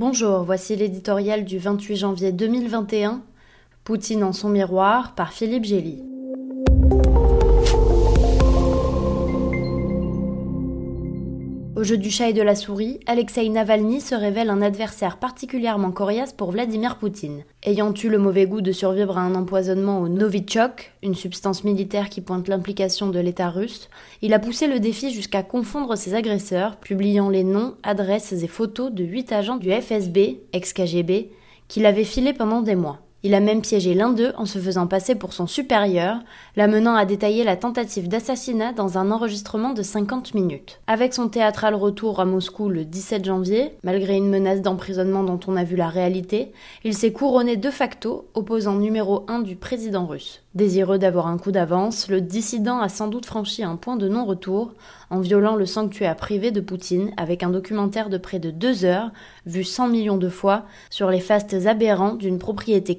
Bonjour, voici l'éditorial du 28 janvier 2021, Poutine en son miroir par Philippe Gély. Au jeu du chat et de la souris, Alexei Navalny se révèle un adversaire particulièrement coriace pour Vladimir Poutine. Ayant eu le mauvais goût de survivre à un empoisonnement au Novichok, une substance militaire qui pointe l'implication de l'État russe, il a poussé le défi jusqu'à confondre ses agresseurs, publiant les noms, adresses et photos de huit agents du FSB, ex-KGB, qu'il avait filés pendant des mois. Il a même piégé l'un d'eux en se faisant passer pour son supérieur, l'amenant à détailler la tentative d'assassinat dans un enregistrement de 50 minutes. Avec son théâtral retour à Moscou le 17 janvier, malgré une menace d'emprisonnement dont on a vu la réalité, il s'est couronné de facto opposant numéro 1 du président russe. Désireux d'avoir un coup d'avance, le dissident a sans doute franchi un point de non-retour en violant le sanctuaire privé de Poutine avec un documentaire de près de deux heures, vu 100 millions de fois, sur les fastes aberrants d'une propriété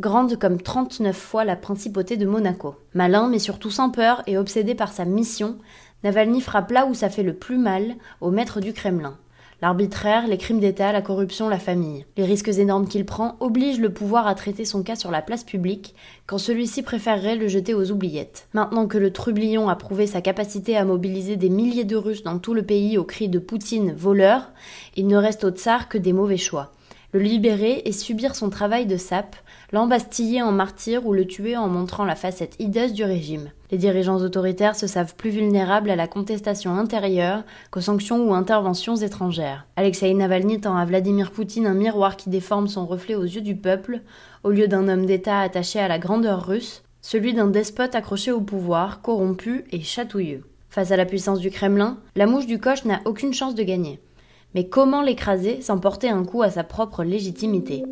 grande comme 39 fois la principauté de Monaco. Malin, mais surtout sans peur et obsédé par sa mission, Navalny frappe là où ça fait le plus mal, au maître du Kremlin. L'arbitraire, les crimes d'État, la corruption, la famille. Les risques énormes qu'il prend obligent le pouvoir à traiter son cas sur la place publique, quand celui-ci préférerait le jeter aux oubliettes. Maintenant que le trublion a prouvé sa capacité à mobiliser des milliers de Russes dans tout le pays au cri de Poutine voleur, il ne reste au tsar que des mauvais choix le libérer et subir son travail de sape, l'embastiller en martyr ou le tuer en montrant la facette hideuse du régime. Les dirigeants autoritaires se savent plus vulnérables à la contestation intérieure qu'aux sanctions ou interventions étrangères. Alexei Navalny tend à Vladimir Poutine un miroir qui déforme son reflet aux yeux du peuple, au lieu d'un homme d'État attaché à la grandeur russe, celui d'un despote accroché au pouvoir, corrompu et chatouilleux. Face à la puissance du Kremlin, la mouche du coche n'a aucune chance de gagner. Mais comment l'écraser sans porter un coup à sa propre légitimité?